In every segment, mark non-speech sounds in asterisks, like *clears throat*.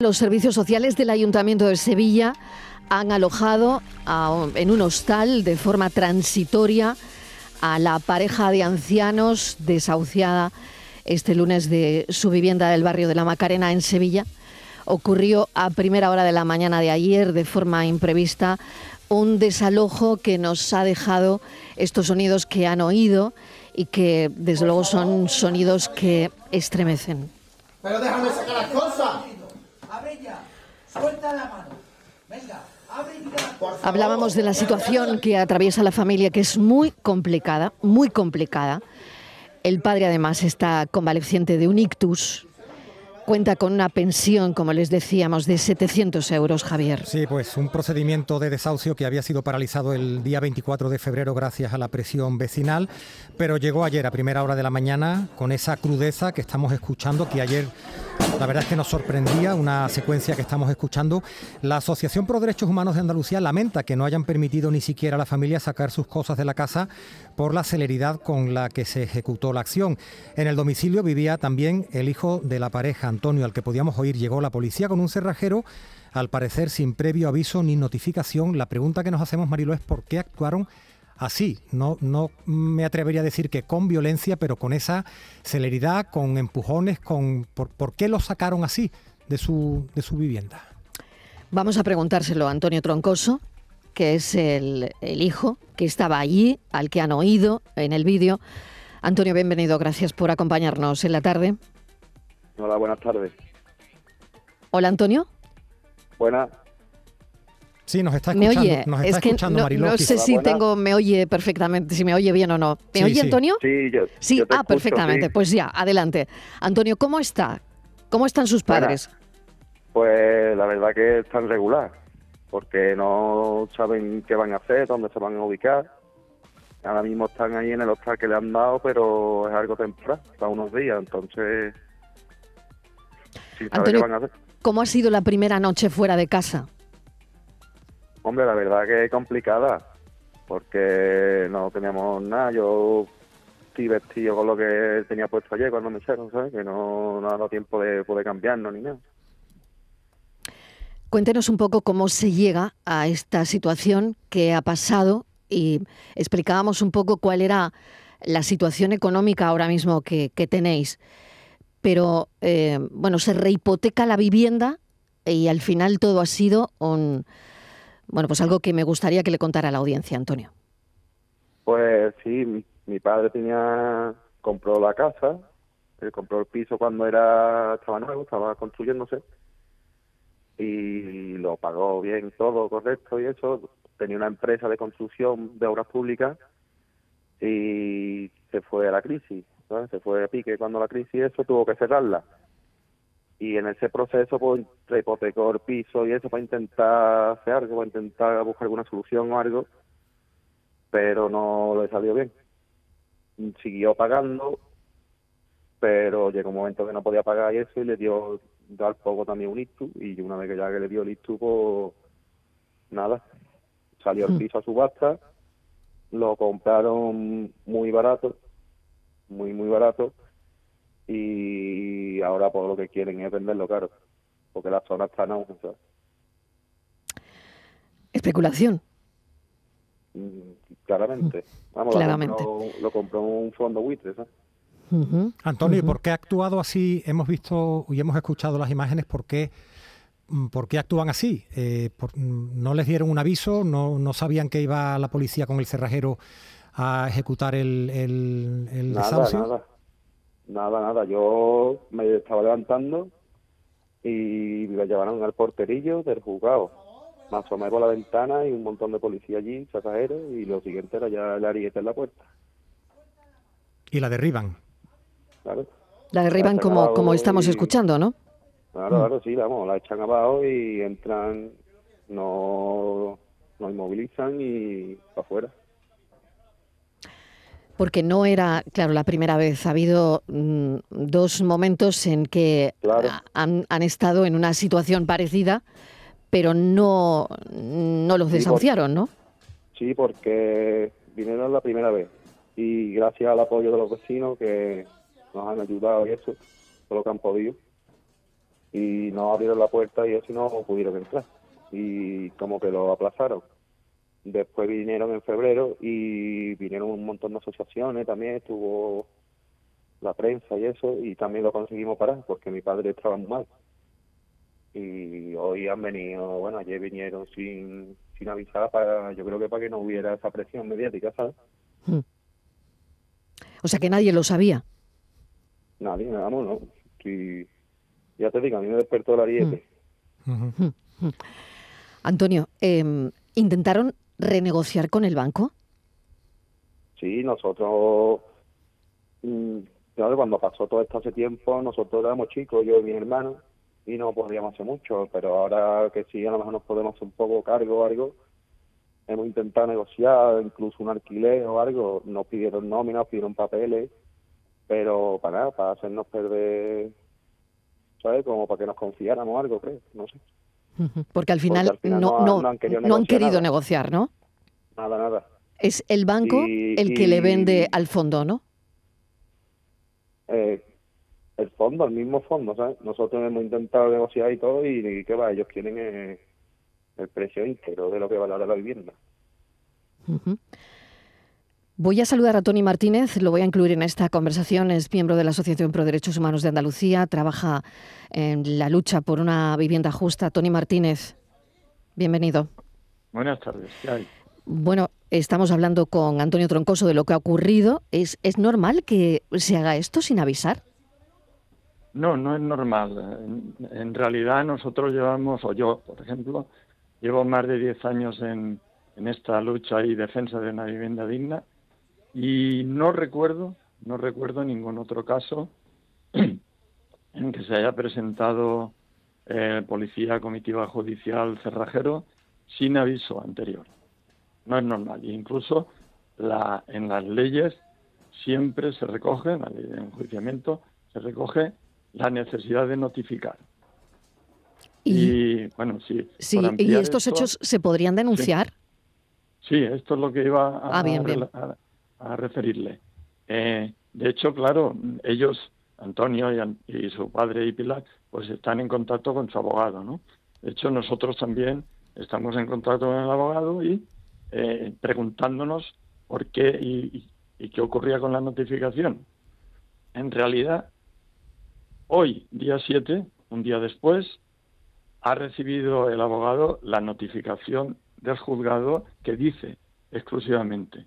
Los servicios sociales del Ayuntamiento de Sevilla han alojado en un hostal de forma transitoria a la pareja de ancianos desahuciada este lunes de su vivienda del barrio de la Macarena en Sevilla. Ocurrió a primera hora de la mañana de ayer de forma imprevista un desalojo que nos ha dejado estos sonidos que han oído y que desde luego son sonidos que estremecen. Pero déjame sacar las cosas. Suelta la mano. Venga. Hablábamos de la situación que atraviesa la familia, que es muy complicada, muy complicada. El padre además está convaleciente de un ictus. Cuenta con una pensión, como les decíamos, de 700 euros, Javier. Sí, pues un procedimiento de desahucio que había sido paralizado el día 24 de febrero gracias a la presión vecinal, pero llegó ayer a primera hora de la mañana con esa crudeza que estamos escuchando, que ayer la verdad es que nos sorprendía una secuencia que estamos escuchando. La Asociación Pro Derechos Humanos de Andalucía lamenta que no hayan permitido ni siquiera a la familia sacar sus cosas de la casa por la celeridad con la que se ejecutó la acción. En el domicilio vivía también el hijo de la pareja, Antonio, al que podíamos oír. Llegó la policía con un cerrajero al parecer sin previo aviso ni notificación. La pregunta que nos hacemos, Marilo, es por qué actuaron así. No, no me atrevería a decir que con violencia, pero con esa celeridad, con empujones, con por, qué lo sacaron así de su, de su vivienda. Vamos a preguntárselo a Antonio Troncoso, que es el, el hijo que estaba allí, al que han oído en el vídeo. Antonio, bienvenido, gracias por acompañarnos en la tarde. Hola, buenas tardes. Hola, Antonio. Buenas. Sí, nos está escuchando, ¿Me oye? nos está es que escuchando no, no sé si tengo, me oye perfectamente, si me oye bien o no. ¿Me oye, Antonio? Sí, yo. Sí, ah, perfectamente. Pues ya, adelante. Antonio, ¿cómo está? ¿Cómo están sus padres? pues la verdad que están regular, porque no saben qué van a hacer, dónde se van a ubicar. Ahora mismo están ahí en el hostal que le han dado, pero es algo temporal, para unos días, entonces. Antonio, qué van a hacer. ¿cómo ha sido la primera noche fuera de casa? Hombre, la verdad que complicada, porque no teníamos nada. Yo estoy vestido con lo que tenía puesto ayer cuando me echaron, ¿sabes? Que no, no ha dado tiempo de poder cambiarnos ni nada. Cuéntenos un poco cómo se llega a esta situación que ha pasado y explicábamos un poco cuál era la situación económica ahora mismo que, tenéis. Pero, eh, bueno, se rehipoteca la vivienda y al final todo ha sido un, bueno, pues algo que me gustaría que le contara a la audiencia, Antonio. Pues sí, mi, padre tenía compró la casa, él compró el piso cuando era estaba nuevo, estaba construyéndose y lo pagó bien todo correcto y eso. Tenía una empresa de construcción de obras públicas y se fue a la crisis, se fue a pique cuando la crisis eso tuvo que cerrarla y en ese proceso pues hipotecó el piso y eso para intentar hacer algo, para intentar buscar alguna solución o algo, pero no le salió bien. Siguió pagando, pero llegó un momento que no podía pagar y eso y le dio dar poco también un ITU y una vez que ya que le dio el ITU pues nada, salió el piso a subasta, lo compraron muy barato, muy muy barato y ahora por lo que quieren es venderlo caro, porque la zona está en auge. Especulación. Mm, claramente. *laughs* Vamos, claramente. Lo, compró, un fondo buitre, ¿sabes? Antonio, ¿y por qué ha actuado así? Hemos visto y hemos escuchado las imágenes, ¿por qué, mm, por qué actúan así? Eh, mm, ¿No les dieron un aviso? ¿No, ¿No sabían que iba la policía con el cerrajero a ejecutar el, el, el Nada. Nada, nada. Yo me estaba levantando y me llevaron al porterillo del juzgado. Me asomé por la ventana y un montón de policía allí, sacajeros, y lo siguiente era ya el ariete en la puerta. ¿Y la derriban? Claro. La derriban como, como estamos escuchando, ¿no? Claro, mm. claro, sí, vamos, la echan abajo y entran, no, no inmovilizan y para afuera porque no era, claro, la primera vez. Ha habido mm, dos momentos en que han, estado en una situación parecida, pero no, no los desahuciaron, ¿no? Sí, porque vinieron la primera vez y gracias al apoyo de los vecinos que nos han ayudado y eso, todo lo que han podido. y no abrieron la puerta y así no pudieron entrar. Y como que lo aplazaron. Después vinieron en febrero y vinieron un montón de asociaciones también, estuvo la prensa y eso, y también lo conseguimos parar porque mi padre estaba muy mal. Y hoy han venido, bueno, ayer vinieron sin, sin avisar, para, yo creo que para que no hubiera esa presión mediática, ¿sabes? Hmm. O sea que nadie lo sabía. Nadie, vamos, no. ya te digo, a mí me despertó la ariete. Hmm. Hmm. Antonio, eh, ¿intentaron renegociar con el banco? Sí, nosotros, mm, cuando pasó todo esto hace tiempo, nosotros éramos chicos, yo y mis hermanos, y no podíamos hacer mucho, pero ahora que sí, a lo mejor nos podemos hacer un poco cargo o algo, hemos intentado negociar, incluso un alquiler o algo, nos pidieron nóminas, pidieron papeles, pero para nada, para hacernos perder, ¿sabes? Como para que nos confiáramos algo, creo, no sé. Porque al final, no, no, han querido, negociar, ¿no? Nada, nada. Es el banco el que le vende al fondo, ¿no? Eh, el fondo, el mismo fondo, ¿sabes? Nosotros hemos intentado negociar y todo y, que va, ellos quieren eh, el precio íntegro de lo que vale la vivienda. Voy a saludar a Tony Martínez, lo voy a incluir en esta conversación. Es miembro de la Asociación Pro Derechos Humanos de Andalucía, trabaja en la lucha por una vivienda justa. Tony Martínez, bienvenido. Buenas tardes. ¿Qué hay? Bueno, estamos hablando con Antonio Troncoso de lo que ha ocurrido. ¿Es, ¿Es normal que se haga esto sin avisar? No, no es normal. En, en realidad nosotros llevamos, o yo, por ejemplo, llevo más de 10 años en, en esta lucha y defensa de una vivienda digna y no recuerdo, no recuerdo ningún otro caso *clears throat* en que se haya presentado eh, policía, comitiva judicial, cerrajero, sin aviso anterior. No es normal. E incluso la, en las leyes siempre se recoge, en la ley de enjuiciamiento, se recoge la necesidad de notificar. Y, bueno, sí. sí ¿Y estos hechos se podrían denunciar? Sí. esto es lo que iba a, ah, a referirle. Eh, de hecho, claro, ellos, Antonio y, su padre y Pilar, pues están en contacto con su abogado, ¿no? De hecho, nosotros también estamos en contacto con el abogado y eh, preguntándonos por qué y, y qué ocurría con la notificación. En realidad, hoy, día 7, un día después, ha recibido el abogado la notificación del juzgado que dice exclusivamente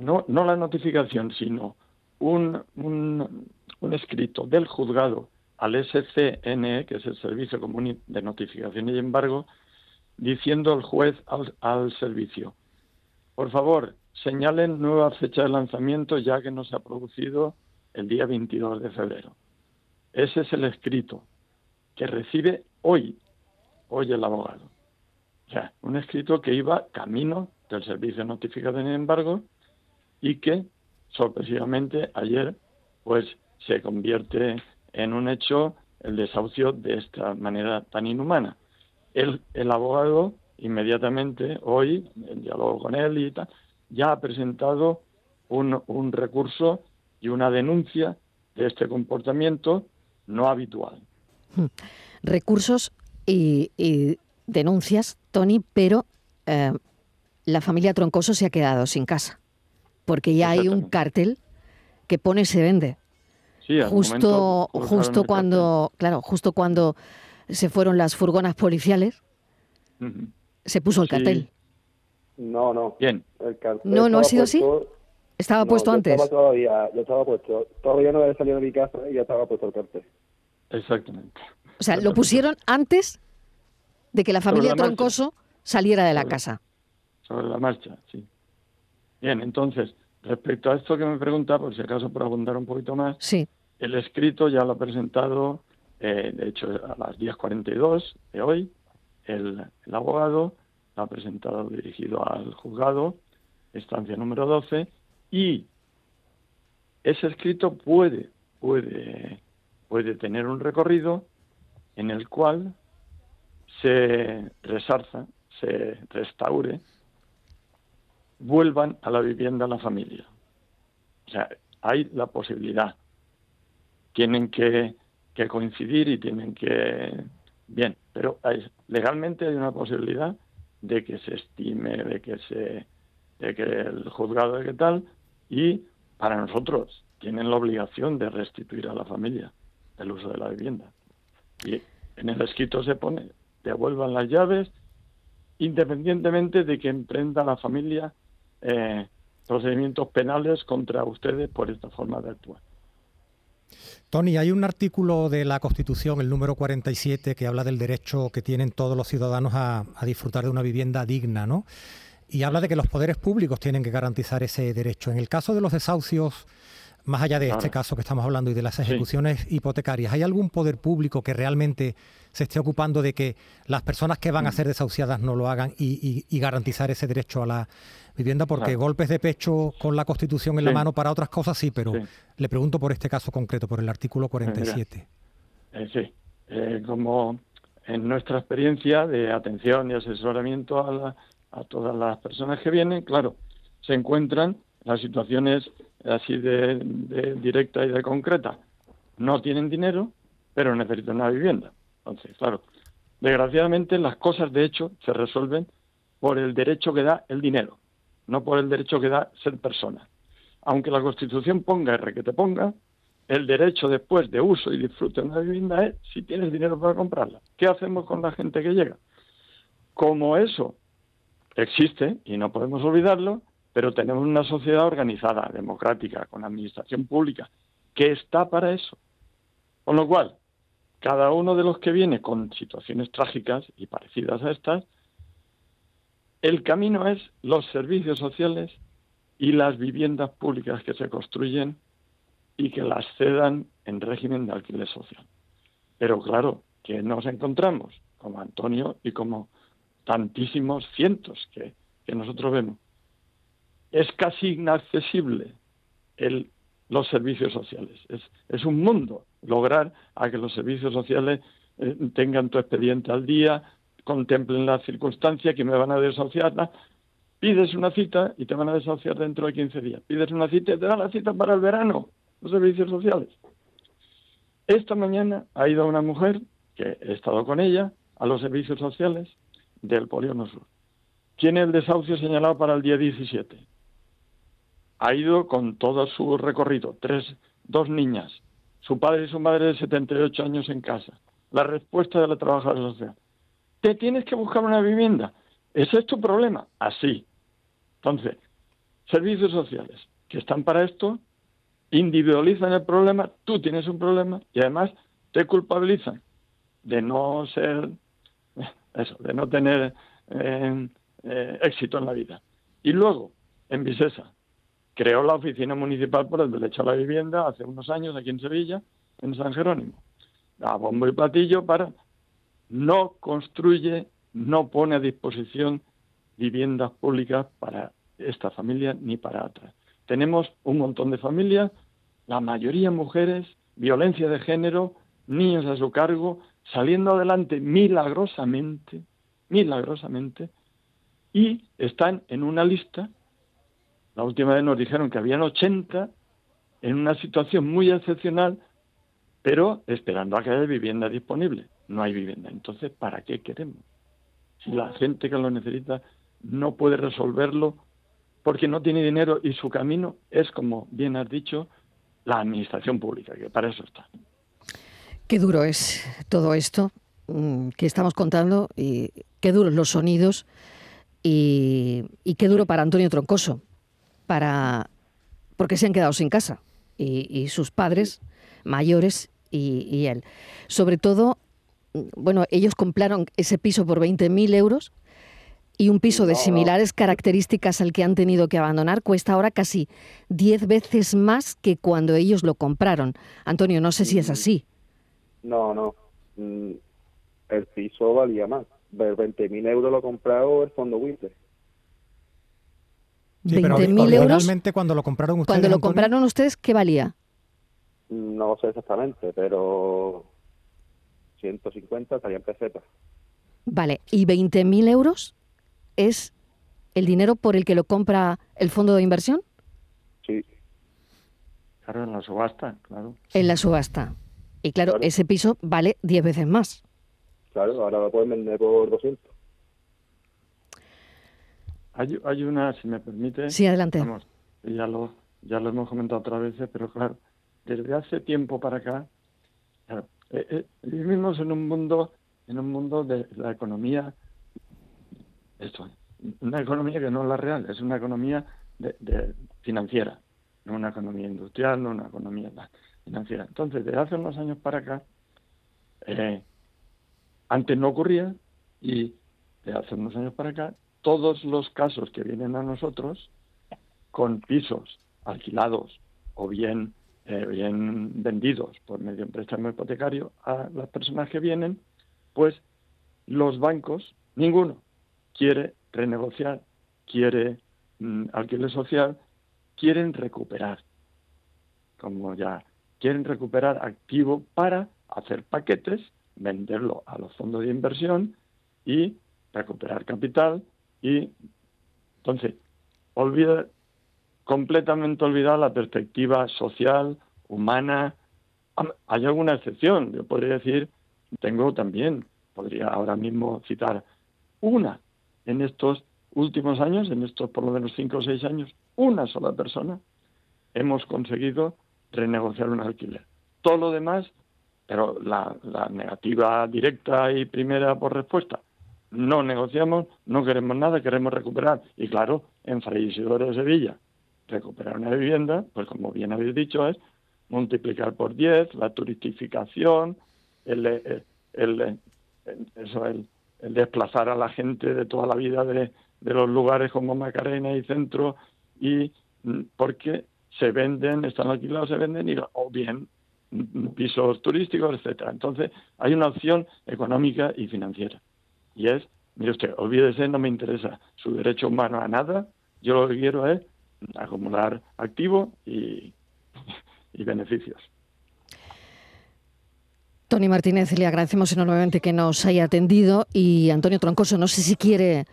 no, no la notificación, sino un, un, escrito del juzgado al SCNE, que es el Servicio Común de Notificación y Embargo, diciendo al juez al, al, servicio, por favor, señalen nueva fecha de lanzamiento ya que no se ha producido el día 22 de febrero. Ese es el escrito que recibe hoy, hoy el abogado. O sea, un escrito que iba camino del Servicio de Notificación y Embargo y que sorpresivamente ayer pues se convierte en un hecho el desahucio de esta manera tan inhumana. El, el abogado inmediatamente hoy, en diálogo con él y tal, ya ha presentado un, un recurso y una denuncia de este comportamiento no habitual. Hmm. Recursos y, denuncias, Tony, pero eh, la familia Troncoso se ha quedado sin casa porque ya hay un cartel que pone se vende. Sí, justo justo cuando, claro, justo cuando se fueron las furgonas policiales, se puso el cartel. No, no. Bien. no, no ha sido así. Estaba puesto antes. Estaba todavía, yo estaba puesto. Todavía no había salido de mi casa y ya estaba puesto el cartel. Exactamente. O sea, lo pusieron antes de que la familia Troncoso saliera de la casa. Sobre la marcha, sí. Bien, entonces, respecto a esto que me pregunta, por si acaso por abundar un poquito más, sí. el escrito ya lo ha presentado, eh, de hecho, a las 10.42 de hoy, el, abogado lo ha presentado dirigido al juzgado, estancia número 12, y ese escrito puede, puede, puede tener un recorrido en el cual se resarza, se restaure vuelvan a la vivienda la familia. O sea, hay la posibilidad. Tienen que que coincidir y tienen que... Bien, pero legalmente hay una posibilidad de que se estime, de que se de que el juzgado de qué tal y para nosotros tienen la obligación de restituir a la familia el uso de la vivienda. Y en el escrito se pone, devuelvan las llaves independientemente de que emprenda la familia eh, procedimientos penales contra ustedes por esta forma de actuar. Tony, hay un artículo de la Constitución, el número 47, que habla del derecho que tienen todos los ciudadanos a, a disfrutar de una vivienda digna, ¿no? Y habla de que los poderes públicos tienen que garantizar ese derecho. En el caso de los desahucios más allá de este caso que estamos hablando y de las ejecuciones hipotecarias, ¿hay algún poder público que realmente se esté ocupando de que las personas que van a mm. ser desahuciadas no lo hagan y, garantizar ese derecho a la vivienda? Porque golpes de pecho con la Constitución en la mano para otras cosas sí, pero le pregunto por este caso concreto, por el artículo 47. Eh, sí, eh, como en nuestra experiencia de atención y asesoramiento a, a todas las personas que vienen, claro, se encuentran las situaciones así de, directa y de concreta, no tienen dinero, pero necesitan una vivienda. Entonces, claro, desgraciadamente las cosas de hecho se resuelven por el derecho que da el dinero, no por el derecho que da ser persona. Aunque la Constitución ponga R que te ponga, el derecho después de uso y disfrute de una vivienda es si tienes dinero para comprarla. ¿Qué hacemos con la gente que llega? Como eso existe y no podemos olvidarlo, pero tenemos una sociedad organizada, democrática, con administración pública, que está para eso. Con lo cual, cada uno de los que viene con situaciones trágicas y parecidas a estas, el camino es los servicios sociales y las viviendas públicas que se construyen y que las cedan en régimen de alquiler social. Pero claro, que nos encontramos, como Antonio y como tantísimos cientos que, que nosotros vemos, es casi inaccesible los servicios sociales. Es, un mundo lograr a que los servicios sociales eh, tengan tu expediente al día, contemplen la circunstancia que me van a desahuciar. Pides una cita y te van a desahuciar dentro de 15 días. Pides una cita y te dan la cita para el verano, los servicios sociales. Esta mañana ha ido una mujer, que he estado con ella, a los servicios sociales del Polígono Sur. Tiene el desahucio señalado para el día 17 ha ido con todo su recorrido, tres, dos niñas, su padre y su madre de 78 años en casa. La respuesta de la trabajadora social. Te tienes que buscar una vivienda. Ese es tu problema. Así. Entonces, servicios sociales que están para esto, individualizan el problema, tú tienes un problema y además te culpabilizan de no ser, *laughs* eso, de no tener eh, eh, éxito en la vida. Y luego, en Visesa, creó la Oficina Municipal por el Derecho a la Vivienda hace unos años aquí en Sevilla, en San Jerónimo. A bombo y platillo para no construye, no pone a disposición viviendas públicas para esta familia ni para otras. Tenemos un montón de familias, la mayoría mujeres, violencia de género, niños a su cargo, saliendo adelante milagrosamente, milagrosamente, y están en una lista la última vez nos dijeron que habían 80 en una situación muy excepcional, pero esperando a que haya vivienda disponible. No hay vivienda. Entonces, ¿para qué queremos? Si la gente que lo necesita no puede resolverlo porque no tiene dinero y su camino es, como bien has dicho, la administración pública, que para eso está. Qué duro es todo esto mm, que estamos contando y qué duros los sonidos y, y qué duro para Antonio Troncoso, para porque se han quedado sin casa y, sus padres mayores y, él. Sobre todo, bueno, ellos compraron ese piso por 20.000 euros y un piso de similares características al que han tenido que abandonar cuesta ahora casi 10 veces más que cuando ellos lo compraron. Antonio, no sé si es mm. así. No, no. Mm, el piso valía más. 20.000 euros lo comprado el fondo Winter. Sí, 20.000 euros. cuando lo compraron ustedes. Cuando lo compraron ustedes, ¿qué valía? No lo sé exactamente, pero 150 estarían pesetas. Vale, ¿y 20.000 euros es el dinero por el que lo compra el fondo de inversión? Sí. Claro, en la subasta, claro. En la subasta. Y claro, ese piso vale 10 veces más. Claro, ahora lo pueden vender por 200. Hay, hay una, si me permite. Sí, adelante. Vamos, ya lo, ya lo hemos comentado otras veces, pero claro, desde hace tiempo para acá, claro, eh, eh, vivimos en un mundo, en un mundo de la economía, esto, una economía que no es la real, es una economía de, financiera, no una economía industrial, no una economía financiera. Entonces, desde hace unos años para acá, eh, antes no ocurría y de hace unos años para acá, todos los casos que vienen a nosotros con pisos alquilados o bien, eh, bien vendidos por medio de préstamo hipotecario a las personas que vienen, pues los bancos, ninguno, quiere renegociar, quiere mm, alquiler social, quieren recuperar, como ya quieren recuperar activo para hacer paquetes, venderlo a los fondos de inversión y recuperar capital y entonces olvida completamente olvidada la perspectiva social, humana. Hay alguna excepción, yo podría decir, tengo también, podría ahora mismo citar una en estos últimos años, en estos por lo menos cinco o seis años, una sola persona hemos conseguido renegociar un alquiler. Todo lo demás, pero la, negativa directa y primera por respuesta, no negociamos, no queremos nada, queremos recuperar. Y claro, en Fray de Sevilla, recuperar una vivienda, pues como bien habéis dicho, es multiplicar por 10 la turistificación, el, el, eso, el, desplazar a la gente de toda la vida de, de los lugares como Macarena y Centro, y mm, porque se venden, están alquilados, se venden, y, o bien mm, pisos turísticos, etcétera. Entonces, hay una opción económica y financiera. Y es, mire usted, olvídese, no me interesa su derecho humano a nada, yo lo que quiero es acumular activo y, *laughs* y beneficios. Tony Martínez, le agradecemos enormemente que nos haya atendido y Antonio Troncoso, no sé si quiere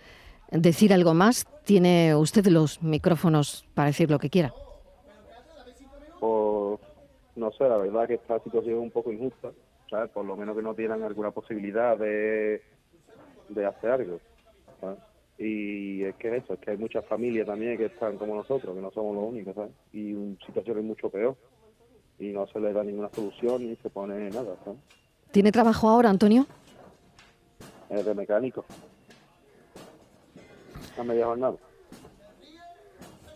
decir algo más. Tiene usted los micrófonos para decir lo que quiera. Pues, no sé, la verdad que esta situación es un poco injusta, ¿sabes? Por lo menos que no tienen alguna posibilidad de, de hacer algo. Y es que es eso, es que hay muchas familias también que están como nosotros, que no somos los únicos, ¿sabes? Y una situación es mucho peor. Y no se les da ninguna solución ni se pone nada, ¿sabes? ¿Tiene trabajo ahora, Antonio? Es de mecánico. A media jornada.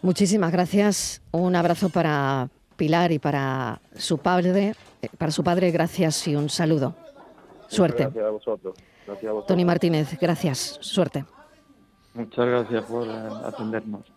Muchísimas gracias. Un abrazo para Pilar y para su padre. Eh, para su padre, gracias y un saludo. Suerte. Gracias a vosotros. Gracias a. Tony Martínez, gracias. Suerte. Muchas gracias por eh, atendernos.